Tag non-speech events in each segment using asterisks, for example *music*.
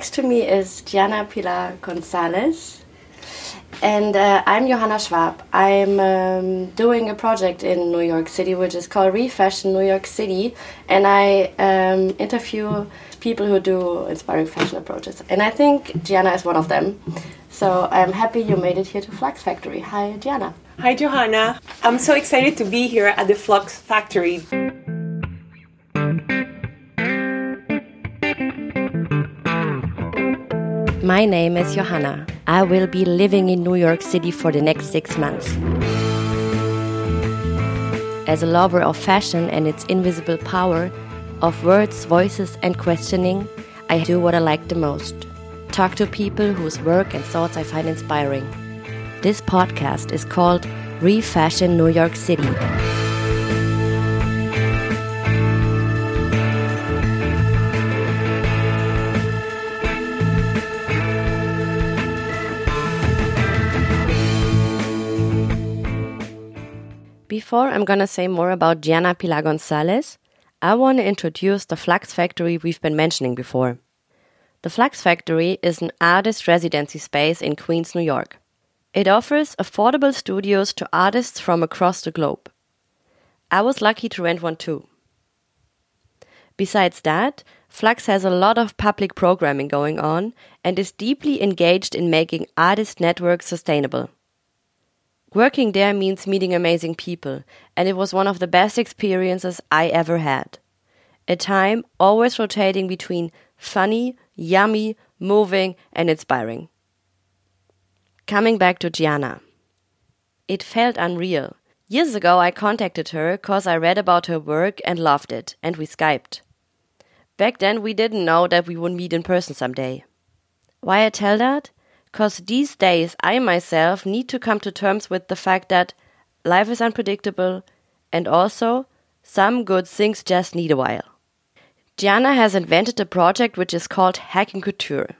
next to me is Giana Pilar Gonzalez. And uh, I'm Johanna Schwab. I'm um, doing a project in New York City which is called Refashion New York City. And I um, interview people who do inspiring fashion approaches. And I think Giana is one of them. So I'm happy you made it here to Flux Factory. Hi, Giana. Hi, Johanna. I'm so excited to be here at the Flux Factory. My name is Johanna. I will be living in New York City for the next six months. As a lover of fashion and its invisible power, of words, voices, and questioning, I do what I like the most talk to people whose work and thoughts I find inspiring. This podcast is called Refashion New York City. Before I'm gonna say more about Giana Pilar Gonzalez, I want to introduce the Flux Factory we've been mentioning before. The Flux Factory is an artist residency space in Queens, New York. It offers affordable studios to artists from across the globe. I was lucky to rent one too. Besides that, Flux has a lot of public programming going on and is deeply engaged in making artist networks sustainable. Working there means meeting amazing people, and it was one of the best experiences I ever had. A time always rotating between funny, yummy, moving, and inspiring. Coming back to Giana. It felt unreal. Years ago, I contacted her because I read about her work and loved it, and we Skyped. Back then, we didn't know that we would meet in person someday. Why I tell that? Because these days, I myself need to come to terms with the fact that life is unpredictable and also some good things just need a while. Giana has invented a project which is called Hacking Couture.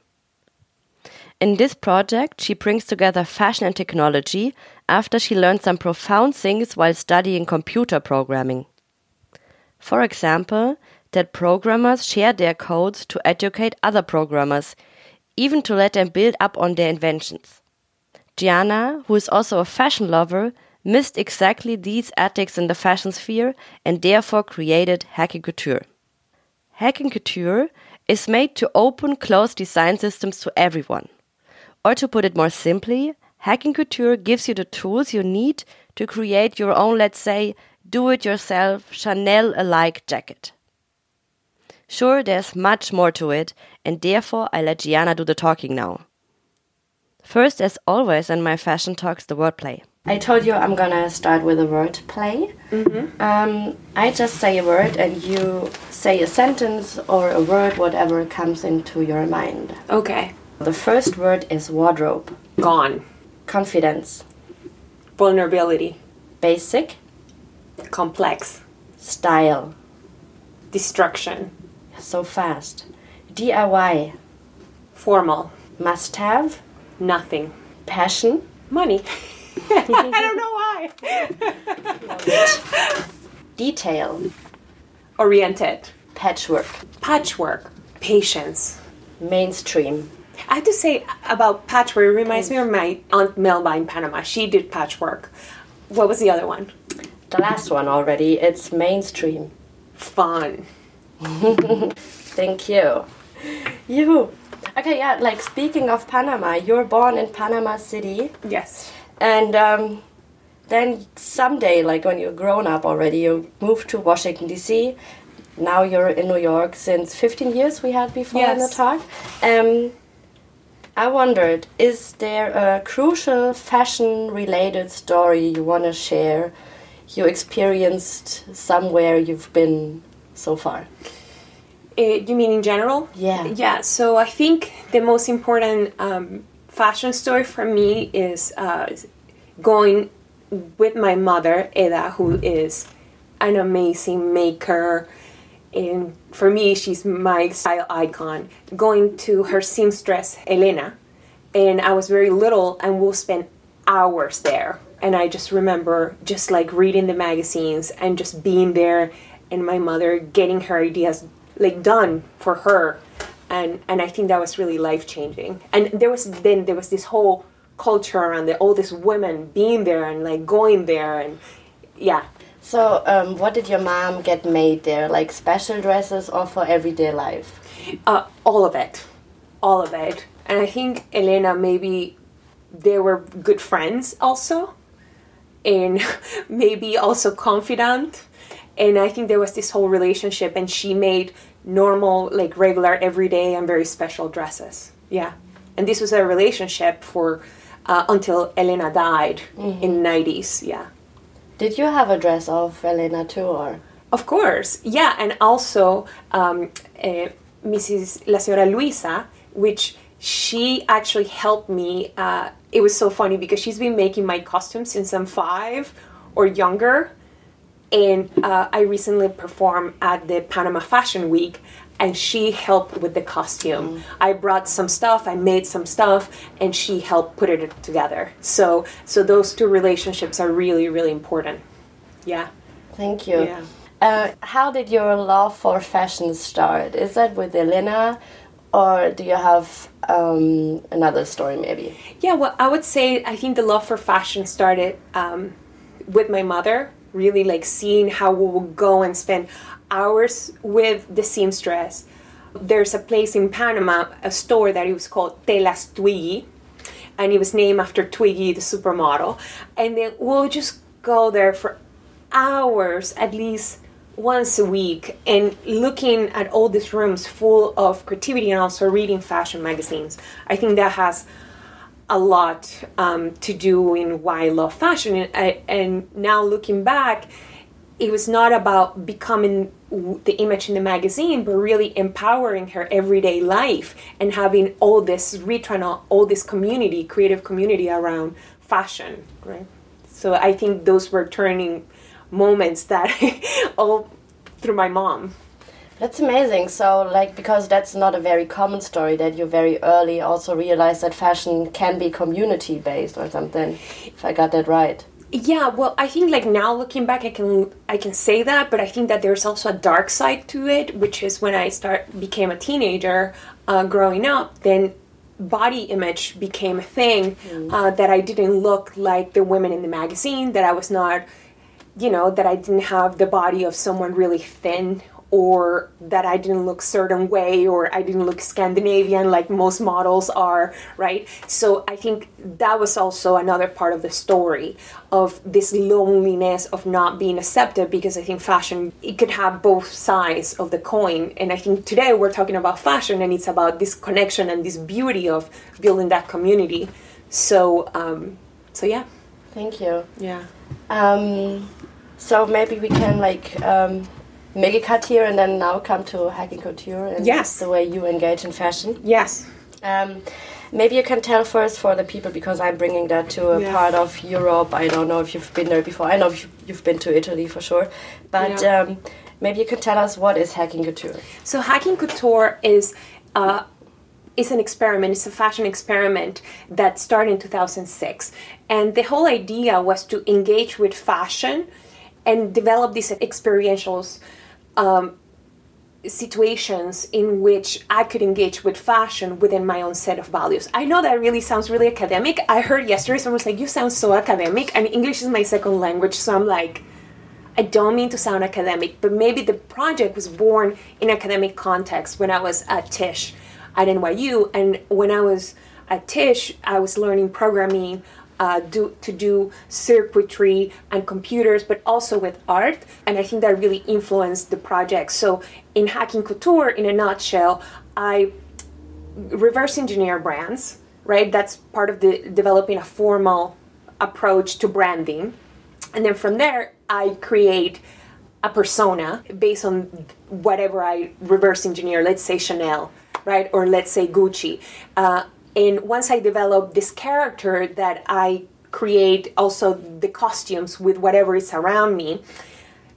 In this project, she brings together fashion and technology after she learned some profound things while studying computer programming. For example, that programmers share their codes to educate other programmers even to let them build up on their inventions. Giana, who is also a fashion lover, missed exactly these ethics in the fashion sphere and therefore created Hacking Couture. Hacking Couture is made to open closed design systems to everyone. Or to put it more simply, Hacking Couture gives you the tools you need to create your own, let's say, do it yourself Chanel alike jacket. Sure, there's much more to it, and therefore I let Giana do the talking now. First, as always in my fashion talks, the wordplay. I told you I'm gonna start with a word play. Mm-hmm. Um, I just say a word and you say a sentence or a word, whatever comes into your mind. Okay. The first word is wardrobe. Gone. Confidence. Vulnerability. Basic. Complex. Style. Destruction. So fast. DIY. Formal. Must have. Nothing. Passion. Money. *laughs* *laughs* I don't know why. *laughs* Detail. Oriented. Patchwork. Patchwork. Patience. Mainstream. I have to say about patchwork, it reminds me of my Aunt Melba in Panama. She did patchwork. What was the other one? The last one already. It's mainstream. Fun. *laughs* Thank you. You. Okay, yeah, like speaking of Panama, you're born in Panama City. Yes. And um, then someday, like when you're grown up already, you move to Washington, D.C. Now you're in New York since 15 years, we had before yes. in the talk. Um, I wondered, is there a crucial fashion related story you want to share you experienced somewhere you've been so far? Uh, you mean in general? Yeah. Yeah, so I think the most important um, fashion story for me is uh, going with my mother, Eda, who is an amazing maker. And for me, she's my style icon. Going to her seamstress, Elena, and I was very little, and we'll spend hours there. And I just remember just like reading the magazines and just being there, and my mother getting her ideas like done for her and and I think that was really life changing. And there was then there was this whole culture around the all these women being there and like going there and yeah. So, um, what did your mom get made there? Like special dresses or for everyday life? Uh, all of it, all of it. And I think Elena maybe they were good friends also, and *laughs* maybe also confidant. And I think there was this whole relationship, and she made normal, like regular, everyday, and very special dresses. Yeah. And this was a relationship for uh, until Elena died mm-hmm. in 90s. Yeah. Did you have a dress of Elena too, or? Of course, yeah, and also um, uh, Mrs. La Señora Luisa, which she actually helped me. Uh, it was so funny because she's been making my costumes since I'm five or younger, and uh, I recently performed at the Panama Fashion Week, and she helped with the costume. Mm. I brought some stuff, I made some stuff, and she helped put it together. So, so those two relationships are really, really important. Yeah. Thank you. Yeah. Uh, how did your love for fashion start? Is that with Elena, or do you have um, another story maybe? Yeah, well, I would say I think the love for fashion started um, with my mother really like seeing how we would go and spend hours with the seamstress. There's a place in Panama, a store that it was called Telas Twiggy, and it was named after Twiggy, the supermodel. And then we'll just go there for hours, at least once a week, and looking at all these rooms full of creativity and also reading fashion magazines. I think that has a lot um, to do in why I love fashion. And, and now looking back, it was not about becoming the image in the magazine, but really empowering her everyday life and having all this return, all this community, creative community around fashion, right? So I think those were turning moments that *laughs* all through my mom. That's amazing. So, like, because that's not a very common story that you very early also realized that fashion can be community based or something. If I got that right. Yeah, well, I think like now looking back, I can I can say that, but I think that there's also a dark side to it, which is when I start became a teenager, uh, growing up. Then body image became a thing mm. uh, that I didn't look like the women in the magazine. That I was not, you know, that I didn't have the body of someone really thin or that I didn't look certain way or I didn't look Scandinavian like most models are, right? So I think that was also another part of the story of this loneliness of not being accepted because I think fashion it could have both sides of the coin and I think today we're talking about fashion and it's about this connection and this beauty of building that community. So um so yeah. Thank you. Yeah. Um so maybe we can like um make a cut here and then now come to hacking couture and yes. the way you engage in fashion. Yes. Um, maybe you can tell first for the people because I'm bringing that to a yeah. part of Europe. I don't know if you've been there before. I know you've been to Italy for sure, but yeah. um, maybe you can tell us what is hacking couture. So hacking couture is. Uh, is an experiment, it's a fashion experiment that started in 2006. And the whole idea was to engage with fashion and develop these experientials um, situations in which I could engage with fashion within my own set of values. I know that really sounds really academic. I heard yesterday someone was like, You sound so academic. And English is my second language, so I'm like, I don't mean to sound academic, but maybe the project was born in academic context when I was at Tisch at NYU. And when I was at Tisch, I was learning programming uh, do, to do circuitry and computers, but also with art. And I think that really influenced the project. So in Hacking Couture, in a nutshell, I reverse engineer brands, right? That's part of the developing a formal approach to branding. And then from there, I create a persona based on whatever I reverse engineer, let's say Chanel, right? Or let's say Gucci. Uh, and once I develop this character that I create also the costumes with whatever is around me,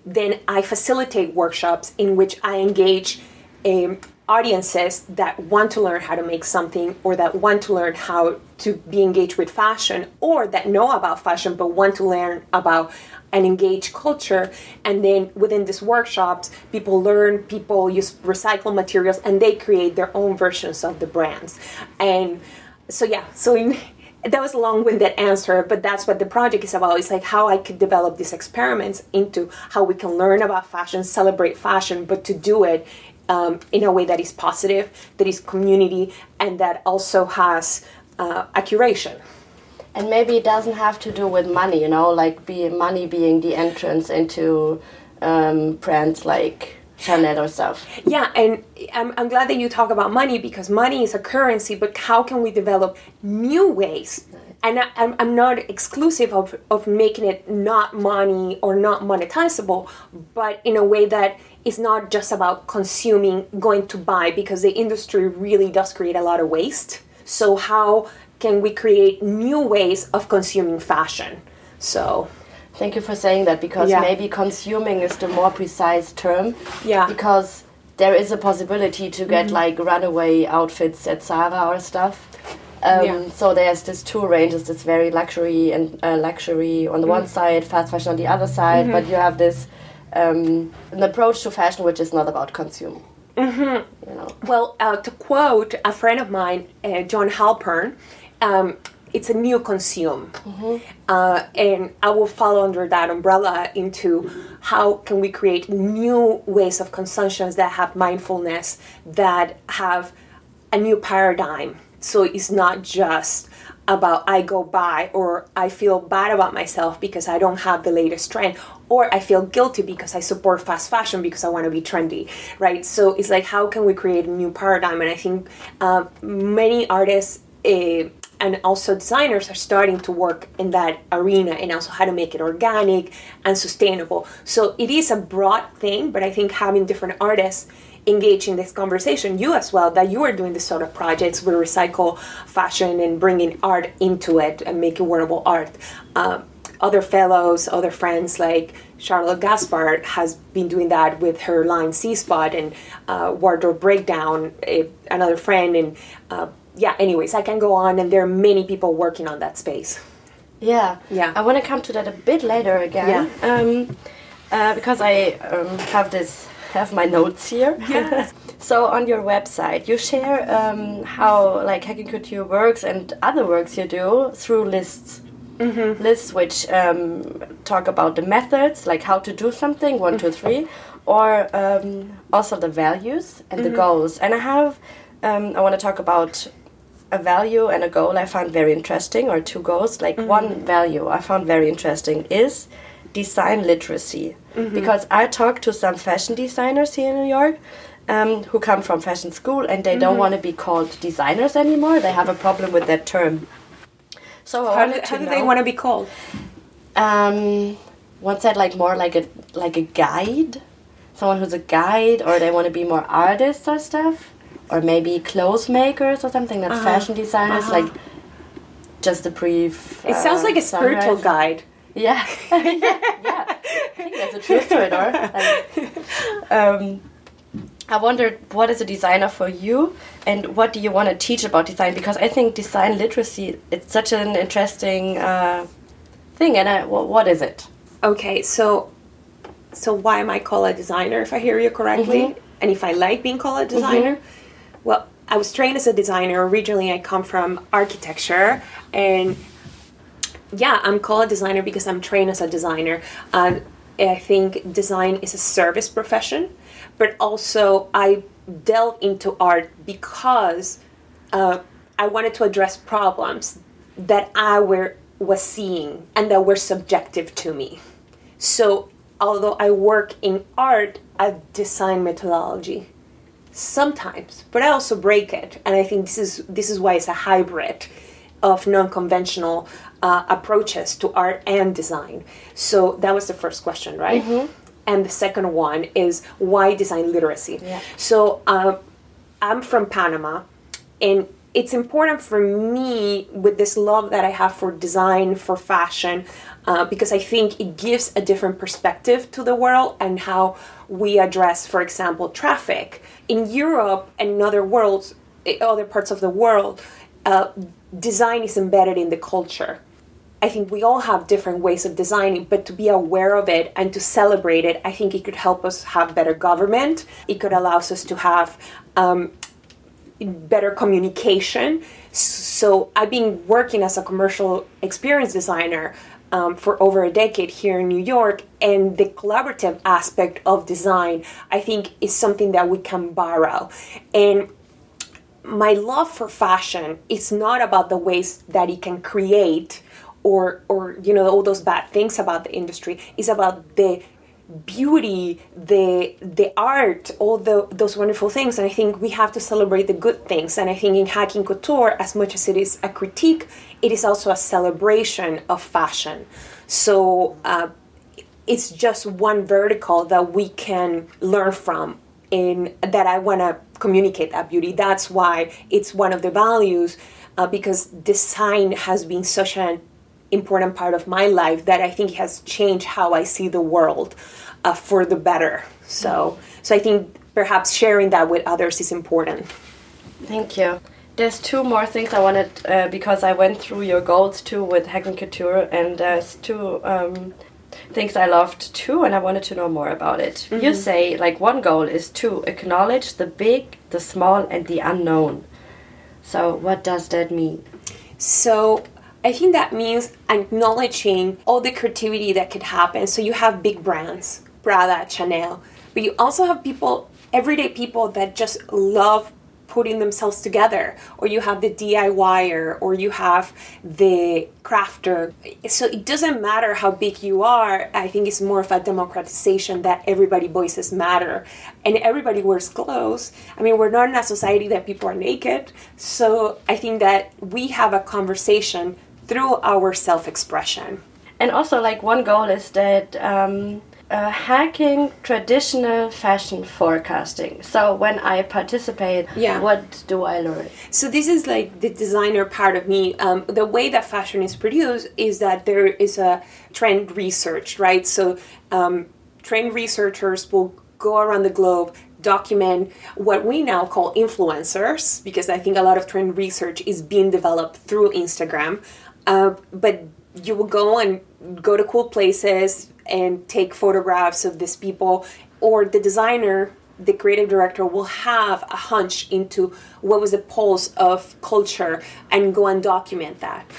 then I facilitate workshops in which I engage um, audiences that want to learn how to make something or that want to learn how to be engaged with fashion or that know about fashion but want to learn about an engaged culture. And then within these workshops people learn people use recycled materials and they create their own versions of the brands. And so yeah so in, *laughs* that was a long-winded answer but that's what the project is about. It's like how i could develop these experiments into how we can learn about fashion celebrate fashion but to do it um, in a way that is positive that is community and that also has uh, a curation and maybe it doesn't have to do with money you know like be money being the entrance into um, brands like Chanel or stuff. Yeah, and I'm, I'm glad that you talk about money because money is a currency, but how can we develop new ways? And I, I'm, I'm not exclusive of, of making it not money or not monetizable, but in a way that is not just about consuming, going to buy, because the industry really does create a lot of waste. So, how can we create new ways of consuming fashion? So, Thank you for saying that because yeah. maybe consuming is the more precise term. Yeah. Because there is a possibility to get mm-hmm. like runaway outfits at Zara or stuff. Um, yeah. So there's this two ranges. This very luxury and uh, luxury on the mm. one side, fast fashion on the other side. Mm-hmm. But you have this um, an approach to fashion which is not about consume. Mm-hmm. You know. Well, uh, to quote a friend of mine, uh, John Halpern, um, it's a new consume mm-hmm. uh, and i will fall under that umbrella into how can we create new ways of consumptions that have mindfulness that have a new paradigm so it's not just about i go by or i feel bad about myself because i don't have the latest trend or i feel guilty because i support fast fashion because i want to be trendy right so it's like how can we create a new paradigm and i think uh, many artists uh, and also designers are starting to work in that arena and also how to make it organic and sustainable. So it is a broad thing, but I think having different artists engage in this conversation, you as well, that you are doing this sort of projects with recycle fashion and bringing art into it and making wearable art. Um, other fellows, other friends like Charlotte Gaspard has been doing that with her line C Spot and uh, Wardrobe Breakdown, a, another friend, and uh, yeah, anyways, I can go on, and there are many people working on that space. Yeah, yeah. I want to come to that a bit later again. Yeah. Um, uh, because I um, have this have my notes here. *laughs* Yeah. so on your website, you share um, how like hacking couture works and other works you do through lists. Mm -hmm. Lists which um, talk about the methods, like how to do something, one, two, three, or um, also the values and mm -hmm. the mm-hmm. goals. And I have, um, I want to talk about a value and a goal I found very interesting, or two goals. Like mm-hmm. one value I found very interesting is design literacy. Mm-hmm. Because I talked to some fashion designers here in New York um, who come from fashion school and they mm-hmm. don't want to be called designers anymore. They have a problem with that term. So how, do, how do they want to be called? Um, one said like more like a like a guide, someone who's a guide, or they want to be more artists or stuff or maybe clothes makers or something, not uh-huh. fashion designers, uh-huh. like just a brief. It uh, sounds like a spiritual guide. *laughs* Yeah. yeah, *laughs* yeah. I think that's a truth to it, or *laughs* like, um, I wondered what is a designer for you, and what do you want to teach about design? Because I think design literacy it's such an interesting uh, thing, and I, what is it? Okay, so so why am I called a designer? If I hear you correctly, mm-hmm. and if I like being called a designer. Mm-hmm well, I was trained as a designer. Originally, I come from architecture, and yeah, I'm called a designer because I'm trained as a designer. Uh, I think design is a service profession, but also I delve into art because uh, I wanted to address problems that I were was seeing and that were subjective to me. So, although I work in art, I design methodology sometimes but i also break it and i think this is this is why it's a hybrid of non-conventional uh, approaches to art and design so that was the first question right mm-hmm. And the second one is why design literacy yeah. so uh, i'm from panama and it's important for me with this love that I have for design, for fashion, uh, because I think it gives a different perspective to the world and how we address, for example, traffic. In Europe and in other worlds, other parts of the world, uh, design is embedded in the culture. I think we all have different ways of designing, but to be aware of it and to celebrate it, I think it could help us have better government. It could allow us to have um, better communication. So I've been working as a commercial experience designer um, for over a decade here in New York, and the collaborative aspect of design, I think, is something that we can borrow. And my love for fashion is not about the ways that it can create or or you know all those bad things about the industry it's about the beauty the the art all the those wonderful things. And i think we have to celebrate the good things. And i think in hacking couture as much as it is a critique it is also a celebration of fashion. So uh, it's just one vertical that we can learn from in that i want to communicate that beauty. That's why it's one of the values uh, because design has been such an important part of my life that I think has changed how I see the world uh, for the better. So, so I think perhaps sharing that with others is important. Thank you. There's two more things I wanted uh, because I went through your goals too with Hacking Couture, and there's two um, things I loved too, and I wanted to know more about it. Mm -hmm. You say like one goal is to acknowledge the big, the small, and the unknown. So, what does that mean? So, I think that means acknowledging all the creativity that could happen. So you have big brands, Prada, Chanel, but you also have people, everyday people that just love putting themselves together. Or you have the DIYer or you have the crafter. So it doesn't matter how big you are I think it's more of a democratization that everybody voices matter. And everybody wears clothes. I mean we're not in a society that people are naked. So I think that we have a conversation through our self expression. And also, like, one goal is that um, uh, hacking traditional fashion forecasting. So when I participate, yeah. what do I learn? So this is like the designer part of me. Um, the way that fashion is produced is that there is a trend research, right? So um, trend researchers will go around the globe document what we now call influencers because i think a lot of trend research is being developed through instagram uh, but you will go and go to cool places and take photographs of these people, or the designer, the creative director, will have a hunch into what was the pulse of culture and go and document that.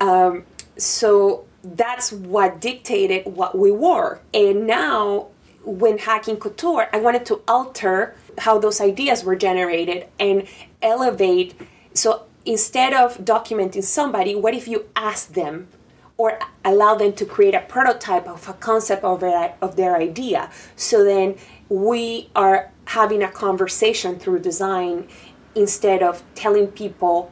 Um, so that's what dictated what we wore. And now, when hacking couture, I wanted to alter how those ideas were generated and elevate. So instead of documenting somebody, what if you ask them or allow them to create a prototype of a concept of their, of their idea? So then we are having a conversation through design instead of telling people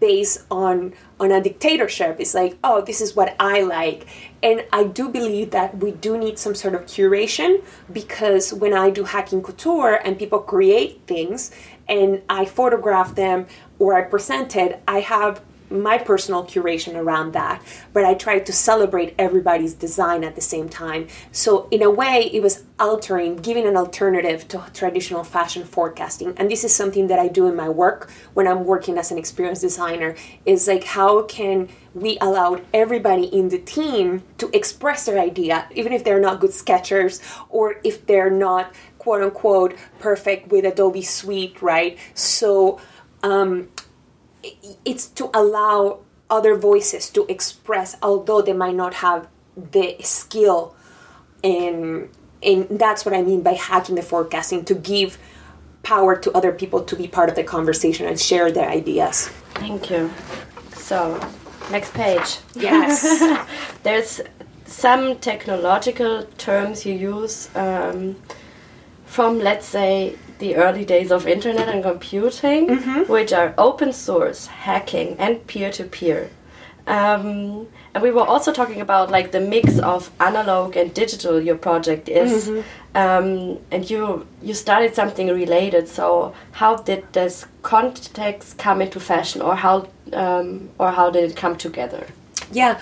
based on on a dictatorship it's like oh this is what i like and i do believe that we do need some sort of curation because when i do hacking couture and people create things and i photograph them or I presented, I have my personal curation around that, but I tried to celebrate everybody's design at the same time. So, in a way, it was altering, giving an alternative to traditional fashion forecasting. And this is something that I do in my work when I'm working as an experienced designer is like, how can we allow everybody in the team to express their idea, even if they're not good sketchers or if they're not quote unquote perfect with Adobe Suite, right? So, um, it's to allow other voices to express, although they might not have the skill. And, and that's what I mean by hacking the forecasting to give power to other people to be part of the conversation and share their ideas. Thank you. So, next page. Yes. *laughs* There's some technological terms you use um, from, let's say, the early days of internet and computing, mm -hmm. which are open source, hacking, and peer to peer. Um, and we were also talking about like the mix of analog and digital your project is. Um, and you you started something related. So how did this context come into fashion, or how um, or how did it come together? Yeah,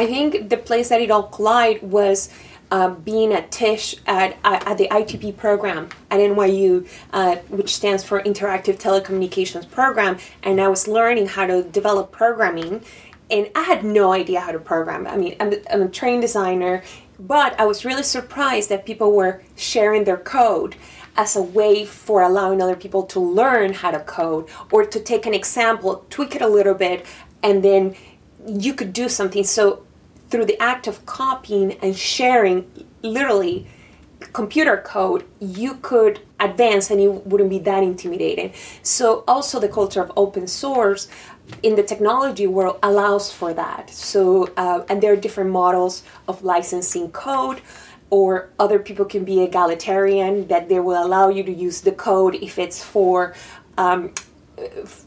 I think the place that it all collided was uh, being at Tisch at, at the ITP program at NYU, uh, which stands for Interactive Telecommunications Program, and I was learning how to develop programming, and I had no idea how to program. I mean, I'm, I'm a trained designer, but I was really surprised that people were sharing their code as a way for allowing other people to learn how to code or to take an example, tweak it a little bit, and then you could do something. So through the act of copying and sharing literally computer code you could advance and it wouldn't be that intimidating. So also the culture of open source in the technology world allows for that. So uh, and there are different models of licensing code or other people can be egalitarian that they will allow you to use the code if it's for um,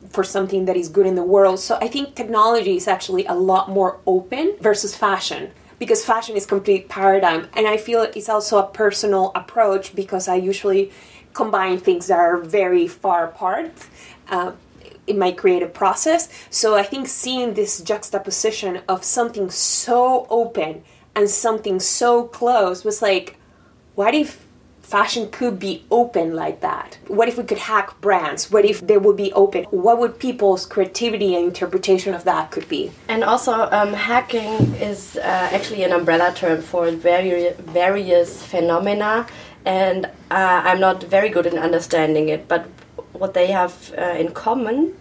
for something that is good in the world. So I think technology is actually a lot more open versus fashion because fashion is complete paradigm and I feel it's also a personal approach because I usually combine things that are very far apart. Uh, in my creative process. So I think seeing this juxtaposition of something so open and something so close was like, what if fashion could be open like that? What if we could hack brands? What if they would be open? What would people's creativity and interpretation of that could be? And also, um, hacking is uh, actually an umbrella term for very, various phenomena, and uh, I'm not very good in understanding it. But what they have uh, in common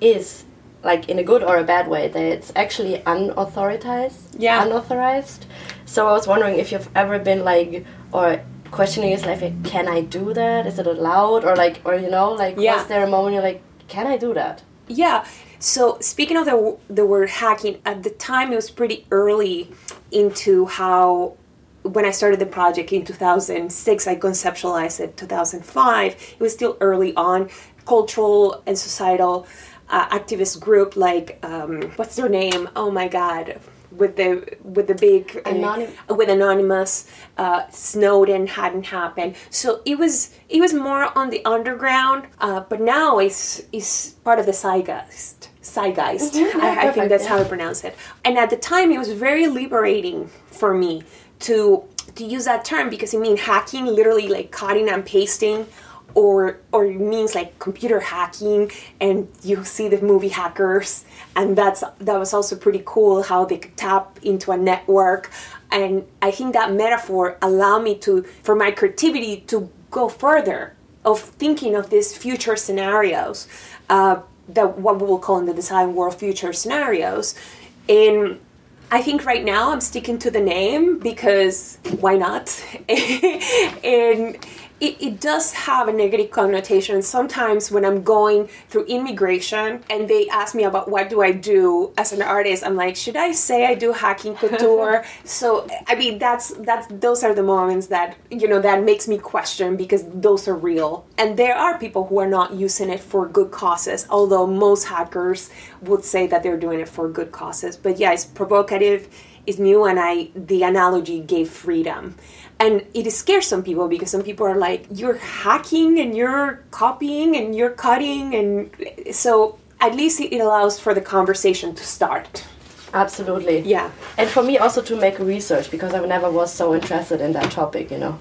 is like in a good or a bad way that it's actually unauthorized yeah unauthorized so i was wondering if you've ever been like or questioning is like, can I do that? Is it allowed? Or like, or you know, like, Yeah. was there a moment you're like, can I do that? Yeah. So speaking of the the word hacking, at the time it was pretty early into how when I started the project in 2006, I conceptualized it 2005. It was still early on. Cultural and societal uh, activist group like um, what's their name? Oh my God. With the with the big uh, with anonymous uh, Snowden hadn't happened, so it was it was more on the underground. Uh, but now it's it's part of the zeitgeist. Zeitgeist. Mhm, I, I think that's how I pronounce it. And at the time, it was very liberating for me to to use that term because it means hacking, literally like cutting and pasting, or or it means like computer hacking. And you see the movie Hackers, and that's that was also pretty cool how they could tap into a network. And I think that metaphor allowed me to for my creativity to go further of thinking of these future scenarios. Uh, that what we will call in the design world future scenarios. And I think right now I'm sticking to the name because why not? *laughs* and it, it does have a negative connotation. Sometimes when I'm going through immigration and they ask me about what do I do as an artist, I'm like, should I say I do hacking couture? *laughs* so I mean that's that's those are the moments that you know that makes me question because those are real. And there are people who are not using it for good causes, although most hackers would say that they're doing it for good causes. But yeah, it's provocative, it's new, and I the analogy gave freedom. And it scares some people because some people are like, you're hacking and you're copying and you're cutting. And so at least it allows for the conversation to start. Absolutely. Yeah. And for me also to make research because I never was so interested in that topic, you know.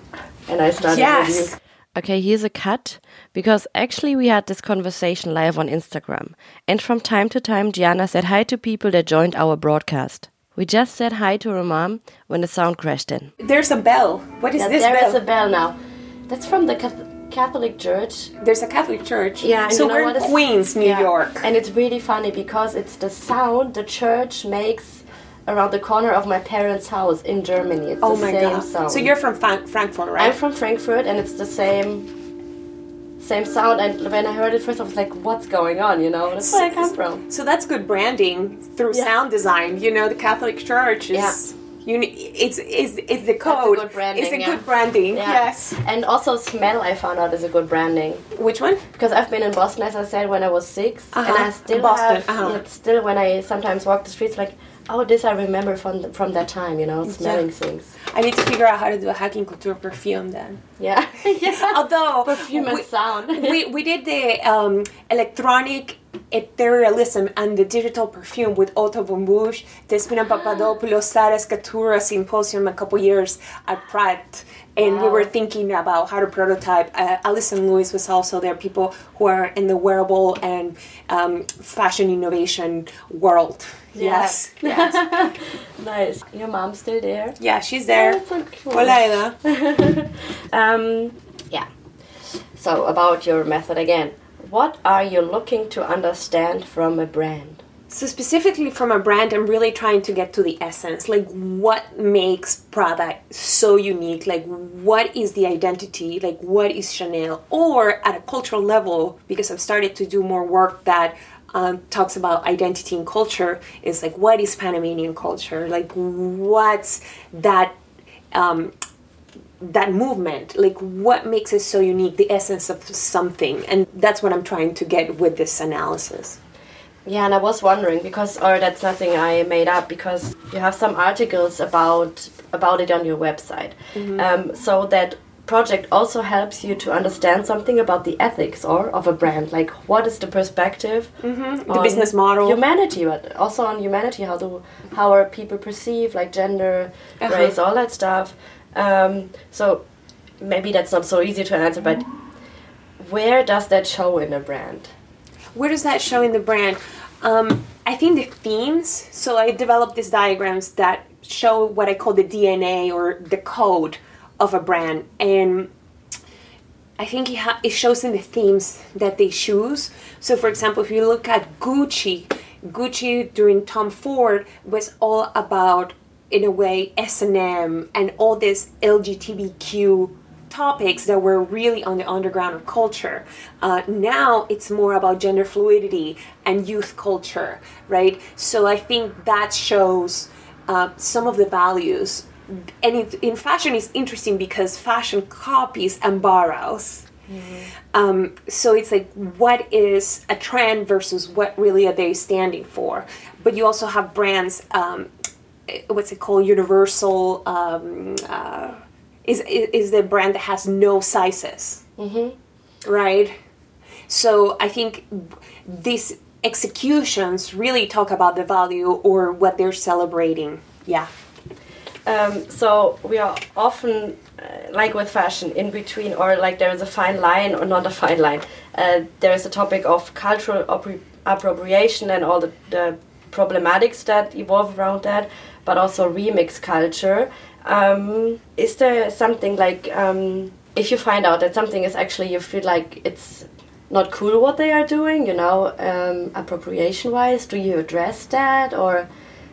And I started Yes. with you. Okay, here's a cut because actually we had this conversation live on Instagram. And from time to time, Giana said hi to people that joined our broadcast. We just said hi to her mom when the sound crashed in. There's a bell. What is Yeah, this there bell? is a bell now. That's from the Catholic Church. There's a Catholic church. Yeah, So you know we're in Queens, New Yeah. York. And it's really funny because it's the sound the church makes around the corner of my parents' house in Germany. It's Oh the my same god. sound. So you're from Frank- Frankfurt, right? I'm from Frankfurt and it's the same same sound and when I heard it first I was like, what's going on, you know? That's where I come from. So that's good branding through Yeah. sound design. You know, the Catholic Church is Yeah. You ne- it's it's it's the That's a code. good branding, it's a yeah. good branding. Yeah. Yes. And also smell I found out is a good branding. Which one? Because I've been in Boston, as I said, when I was 6 and Uh-huh. I still Boston, have. uh-huh. Still, when I sometimes walk the streets, like, oh, this I remember from from that time. You know, smelling things. I need to figure out how to do a hacking couture perfume then. Yeah, *laughs* yeah. *laughs* Although Perfume and we, sound. *laughs* we we did the um, electronic etherealism and the digital perfume with Otto von Busch, Despina *gasps* Papadopoulos, Sara Scatura symposium a couple years at Pratt. And we were thinking about how to prototype. Uh, Alison Lewis was also there, people who are in the wearable and um, fashion innovation world. Yes, *laughs* yes. *laughs* nice. Your mom's still there? yeah, she's there. That's so cool. Hola, *laughs* Um, yeah. So about your method again. What are you looking to understand from a brand? So specifically from a brand, I'm really trying to get to the essence, like what makes Prada so unique, like what is the identity, like what is Chanel, or at a cultural level, because I've started to do more work that um, talks about identity and culture, is like what is Panamanian culture, like what's that. Um, that movement like what makes it so unique the essence of something and that's what i'm trying to get with this analysis Yeah, and I was wondering because, or that's nothing I made up because you have some articles about about it on your website. Um, so that project also helps you to understand something about the ethics or of a brand, like what is the perspective, the business model humanity, but also on humanity, how do how are people perceive like gender, Uh-huh. race, all that stuff. Um, so maybe that's not so easy to answer, but where does that show in a brand? where does that show in the brand? Um, I think the themes. So I developed these diagrams that show what I call the DNA or the code of a brand, and I think it, ha- it shows in the themes that they choose. So, for example, if you look at Gucci, Gucci during Tom Ford was all about, in a way, S and M and all this LGBTQ topics that were really on the underground of culture. Uh, now it's more about gender fluidity and youth culture, right? So I think that shows uh, some of the values. And it, in fashion, is interesting because fashion copies and borrows. Um, so it's like what is a trend versus what really are they standing for? But you also have brands. Um, what's it called? Universal. Um, uh, is is the brand that has no sizes, mm-hmm. right? So I think these executions really talk about the value or what they're celebrating. Yeah. Um, so we are often, uh, like with fashion, in between, or like there is a fine line or not a fine line. Uh, there is a topic of cultural appropriation and all the, the problematics that evolve around that, but also remix culture. Um, is there something like um, if you find out that something is actually you feel like it's not cool what they are doing, you know, um, appropriation wise, do you address that or?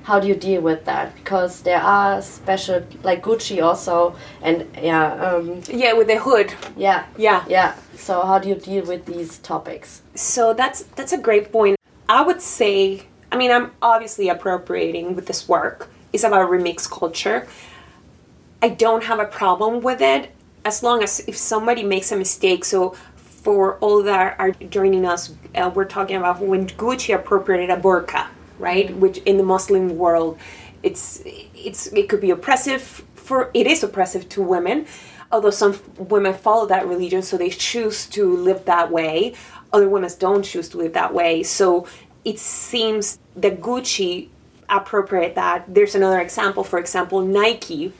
How do you deal with that? Because there are special, like Gucci also, and yeah, um, Yeah, with the hood. yeah, Yeah. yeah. So how do you deal with these topics? So that's that's a great point. I would say, I mean, I'm obviously appropriating with this work. It's about remix culture. I don't have a problem with it as long as if somebody makes a mistake. So for all that are joining us, uh, we're talking about when Gucci appropriated a burqa, right? Which in the Muslim world, it's it's it could be oppressive for it is oppressive to women. Although some women follow that religion, so they choose to live that way. Other women don't choose to live that way. So it seems that Gucci appropriate that. There's another example. For example, Nike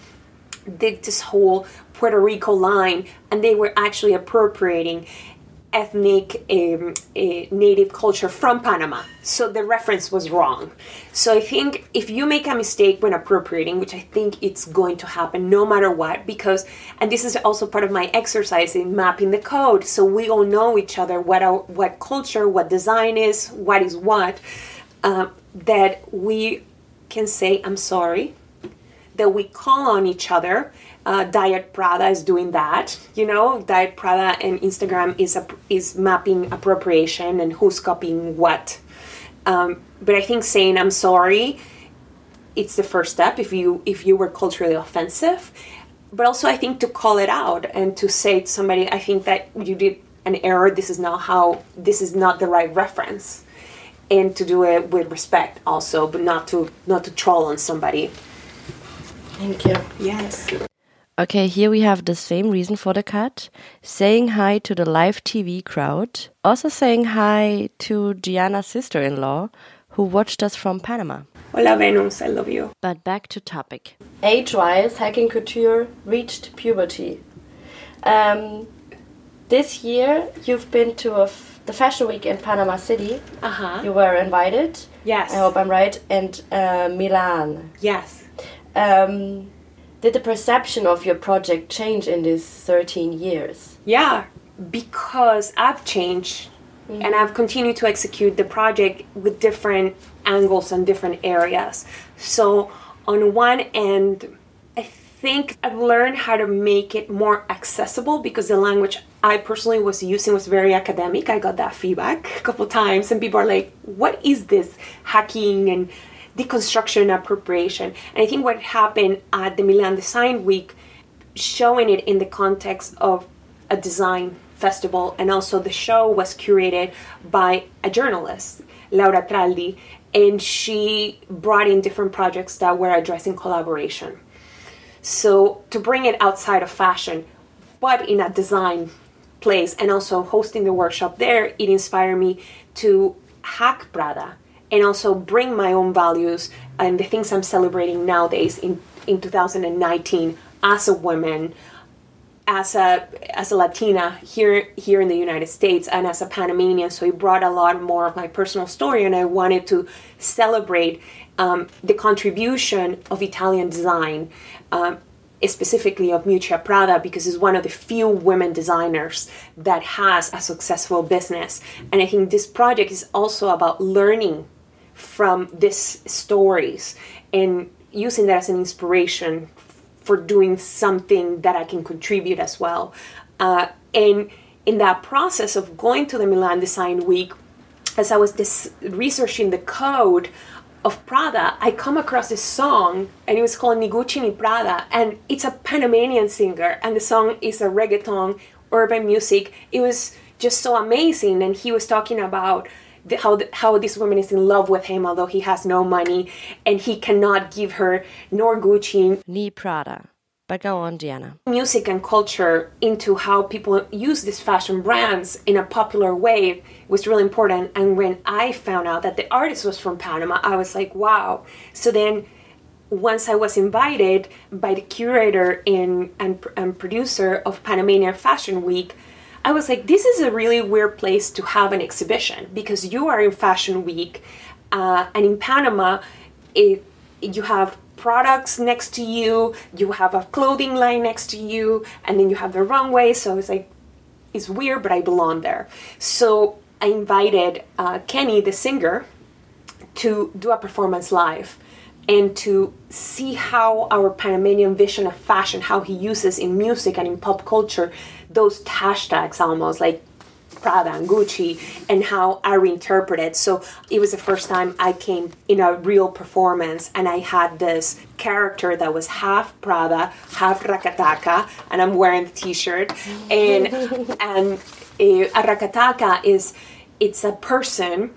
did this whole Puerto Rico line, and they were actually appropriating ethnic um, uh, native culture from Panama. So the reference was wrong. So I think if you make a mistake when appropriating, which I think it's going to happen no matter what, because and this is also part of my exercise in mapping the code, so we all know each other what our, what culture, what design is, what is what, uh, that we can say I'm sorry that we call on each other. Uh, Diet Prada is doing that, you know. Diet Prada and Instagram is a, is mapping appropriation and who's copying what. Um, but I think saying I'm sorry it's the first step if you if you were culturally offensive. But also i think to call it out and to say to somebody i think that you did an error. This is not how this is not the right reference. And to do it with respect also but not to not to troll on somebody. Thank you. Yes Okay, here we have the same reason for the cut. Saying hi to the live TV crowd. Also saying hi to Giana's sister in law, who watched us from Panama. Hola, Venus, I love you. But back to topic. Age wise, hacking couture reached puberty. Um, this year, you've been to the Fashion Week in Panama City. Uh huh. You were invited. Yes. I hope I'm right. And uh, Milan. Yes. Um, did the perception of your project change in these 13 years? Yeah, because I've changed mm-hmm. and I've continued to execute the project with different angles and different areas. So, on one end, I think I've learned how to make it more accessible because the language I personally was using was very academic. I got that feedback a couple times, and people are like, What is this hacking and deconstruction appropriation. And I think what happened at the Milan Design Week, showing it in the context of a design festival, and also the show was curated by a journalist, Laura Traldi, and she brought in different projects that were addressing collaboration. So to bring it outside of fashion, but in a design place, and also hosting the workshop there, it inspired me to hack Prada and also bring my own values and the things I'm celebrating nowadays in, in 2019 as a woman, as a as a Latina here here in the United States and as a Panamanian. So it brought a lot more of my personal story, and I wanted to celebrate um, the contribution of Italian design. Um, specifically of Miuccia Prada because it's one of the few women designers that has a successful business. And I think this project is also about learning from these stories and using that as an inspiration for doing something that I can contribute as well. Uh, and in that process of going to the Milan Design Week, as I was this, researching the code of Prada, I come across this song, and it was called Ni Gucci Ni Prada, and it's a Panamanian singer, and the song is a reggaeton, urban music. It was just so amazing, and he was talking about the, how the, how this woman is in love with him, although he has no money, and he cannot give her nor Gucci ni Prada. But go on, Diana. Music and culture into how people use these fashion brands in a popular way was really important. And when I found out that the artist was from Panama, I was like, wow. So then once I was invited by the curator in, and, and producer of Panamanian Fashion Week I was like, this is a really weird place to have an exhibition because you are in Fashion Week, uh, and in Panama, it, you have products next to you, you have a clothing line next to you, and then you have the runway. So I was like, it's weird, but I belong there. So I invited uh, Kenny, the singer, to do a performance live and to see how our Panamanian vision of fashion, how he uses in music and in pop culture, those hashtags almost like Prada and Gucci and how I reinterpreted. So it was the first time I came in a real performance and I had this character that was half Prada, half Rakataka, and I'm wearing the t-shirt. And *laughs* and uh, a Rakataka is it's a person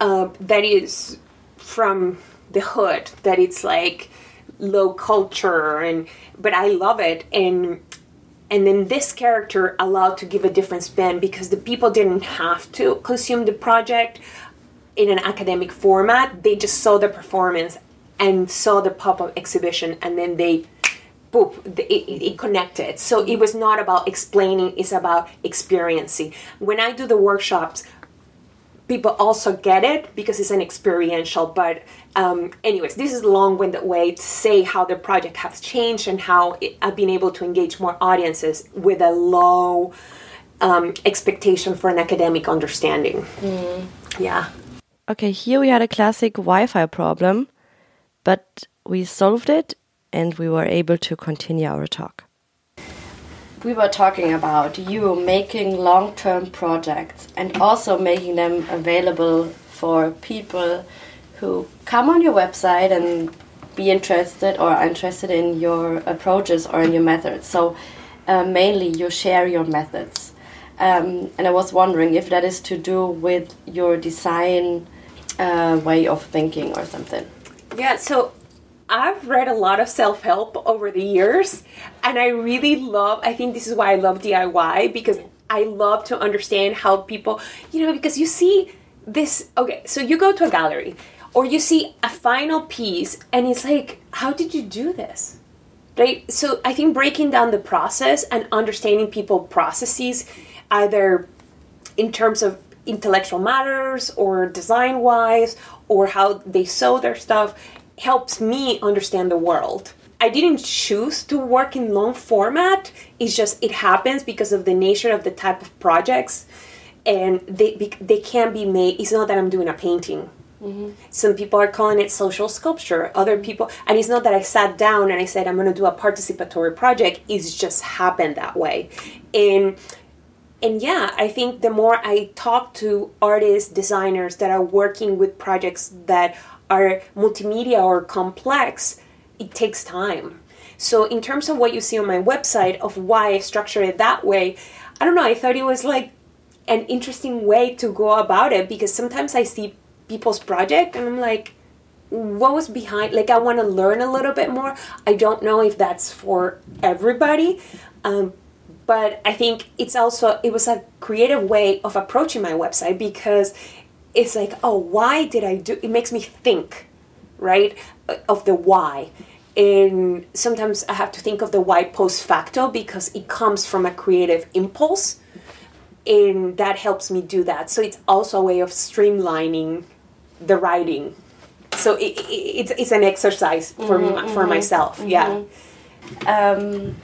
uh, that is from the hood that it's like low culture and but I love it and and then this character allowed to give a different spin because the people didn't have to consume the project in an academic format. They just saw the performance and saw the pop-up exhibition and then they boop it, it, connected. So it was not about explaining it's about experiencing. When i do the workshops people also get it because it's an experiential. But um, anyways, this is a long-winded way to say how the project has changed and how it, I've been able to engage more audiences with a low um, expectation for an academic understanding. Mm. Yeah. Okay, here we had a classic Wi-Fi problem, but we solved it and we were able to continue our talk we were talking about you making long term projects and also making them available for people who come on your website and be interested or are interested in your approaches or in your methods. So uh, mainly you share your methods. Um, and I was wondering if that is to do with your design uh, way of thinking or something. Yeah, so I've read a lot of self help over the years, and I really love, I think this is why I love DIY because I love to understand how people, you know, because you see this, okay, so you go to a gallery or you see a final piece and it's like, how did you do this? Right? So I think breaking down the process and understanding people processes, either in terms of intellectual matters or design wise or how they sew their stuff helps me understand the world. I didn't choose to work in long format. It's just it happens because of the nature of the type of projects, and they they can be made. It's not that I'm doing a painting. Mm-hmm. Some people are calling it social sculpture. Other people, and it's not that I sat down and I said I'm going to do a participatory project. It's just happened that way, and and yeah, I think the more I talk to artists, designers that are working with projects that are multimedia or complex, it takes time. So, in terms of what you see on my website, of why I structure it that way, I don't know, I thought it was like an interesting way to go about it because sometimes I see people's project and I'm like, what was behind like i want to learn a little bit more i don't know if that's for everybody um, but i think it's also it was a creative way of approaching my website because it's like oh why did i do it makes me think right of the why. And sometimes i have to think of the why post facto because it comes from a creative impulse and that helps me do that. So it's also a way of streamlining the writing. So it, it, it's, it's an exercise for, mm-hmm, for mm-hmm, myself mm-hmm. yeah um,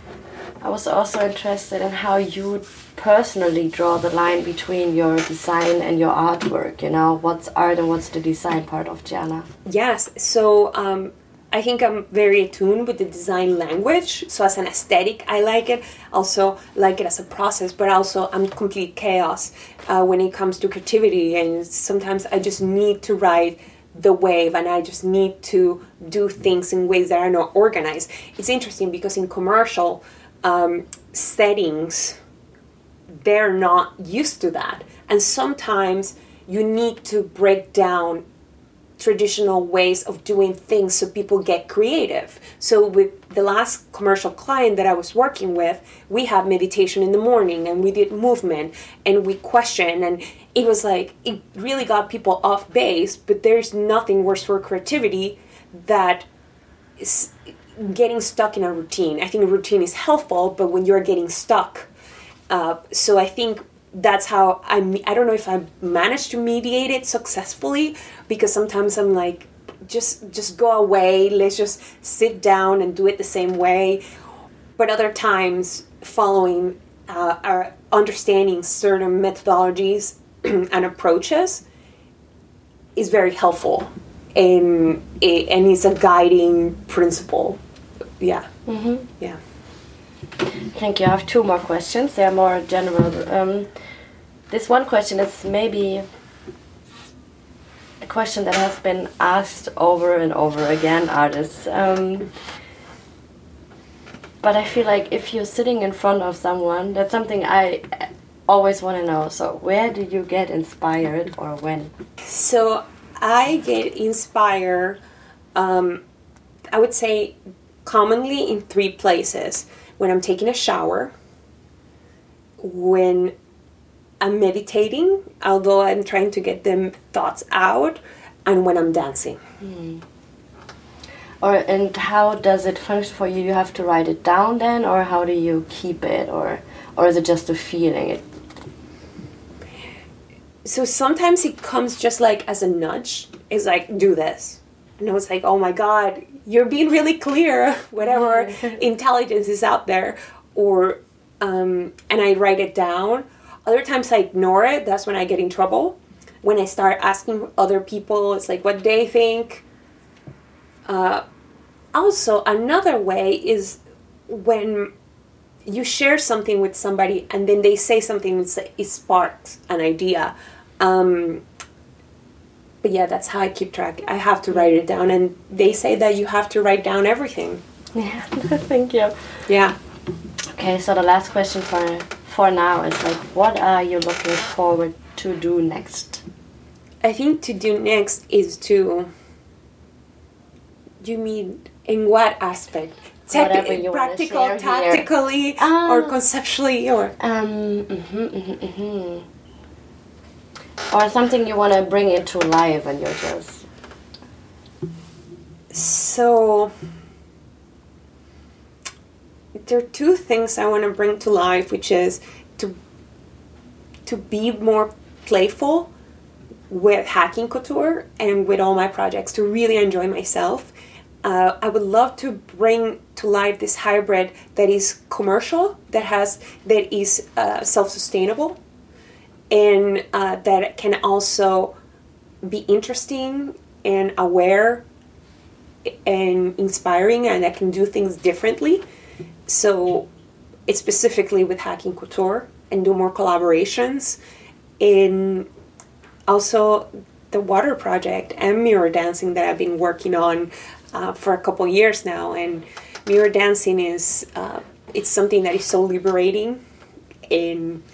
i was also interested in how you personally draw the line between your design and your artwork you know what's art and what's the design part of Giana yes so um, I think I'm very attuned with the design language. So as an aesthetic, I like it. Also like it as a process, but also I'm complete chaos uh, when it comes to creativity. And sometimes I just need to write the wave and I just need to do things in ways that are not organized. It's interesting because in commercial um, settings, they're not used to that. And sometimes you need to break down traditional ways of doing things so people get creative. So with the last commercial client that I was working with, we had meditation in the morning and we did movement and we questioned and it was like it really got people off base, but there's nothing worse for creativity that getting stuck in a routine. I think a routine is helpful, but when you're getting stuck uh, so I think that's how I I don't know if I managed to mediate it successfully because sometimes I'm like just just go away let's just sit down and do it the same way but other times following uh, or understanding certain methodologies *clears throat* and approaches is very helpful and and it's a guiding principle yeah mm-hmm. yeah Thank you. I have two more questions. They are more general. Um, this one question is maybe a question that has been asked over and over again, artists. Um, but I feel like if you're sitting in front of someone, that's something I always want to know. So, where do you get inspired or when? So, I get inspired, um, I would say, commonly in three places when I'm taking a shower, when I'm meditating, although I'm trying to get them thoughts out, and when I'm dancing. Mm. Or and how does it function for you? You have to write it down then, or how do you keep it, or or is it just a feeling? It so sometimes it comes just like as a nudge. It's like do this, and I was like, oh my god, you're being really clear, *laughs* whatever *laughs* intelligence is out there, or um, and I write it down. Other times I ignore it. That's when I get in trouble. When I start asking other people, it's like what they think. Uh, also, another way is when you share something with somebody and then they say something it sparks an idea. Um, but yeah, that's how I keep track. I have to write it down, and they say that you have to write down everything. Yeah, *laughs* thank you. Yeah. Okay, so the last question for for now is like, what are you looking forward to do next? I think to do next is to. You mean in what aspect? You practical, tactically, Ah. or conceptually, or Um, mhm, mhm, mhm. Or something you want to bring into life and you're just. So there are two things I want to bring to life, which is to to be more playful with hacking couture and with all my projects to really enjoy myself. Uh, I would love to bring to life this hybrid that is commercial, that has that is uh, self-sustainable, and uh, that can also be interesting and aware and inspiring and I can do things differently. So it's specifically with hacking couture and do more collaborations in also the water project and mirror dancing that I've been working on uh, for a couple years now and mirror dancing is uh, it's something that is so liberating in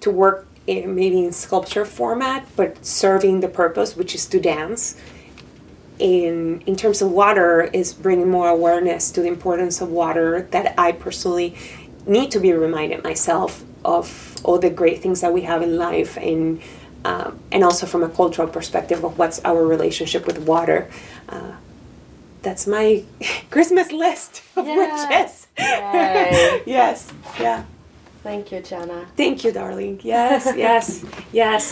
to work in, maybe in sculpture format but serving the purpose which is to dance in in terms of water is bringing more awareness to the importance of water that I personally need to be reminded myself of all the great things that we have in life and um, and also from a cultural perspective of what's our relationship with water. Uh, that's my *laughs* Christmas list of Yeah. wishes. *laughs* Yes, yeah. Thank you, Giana. Thank you, darling. Yes, yes, *laughs* yes.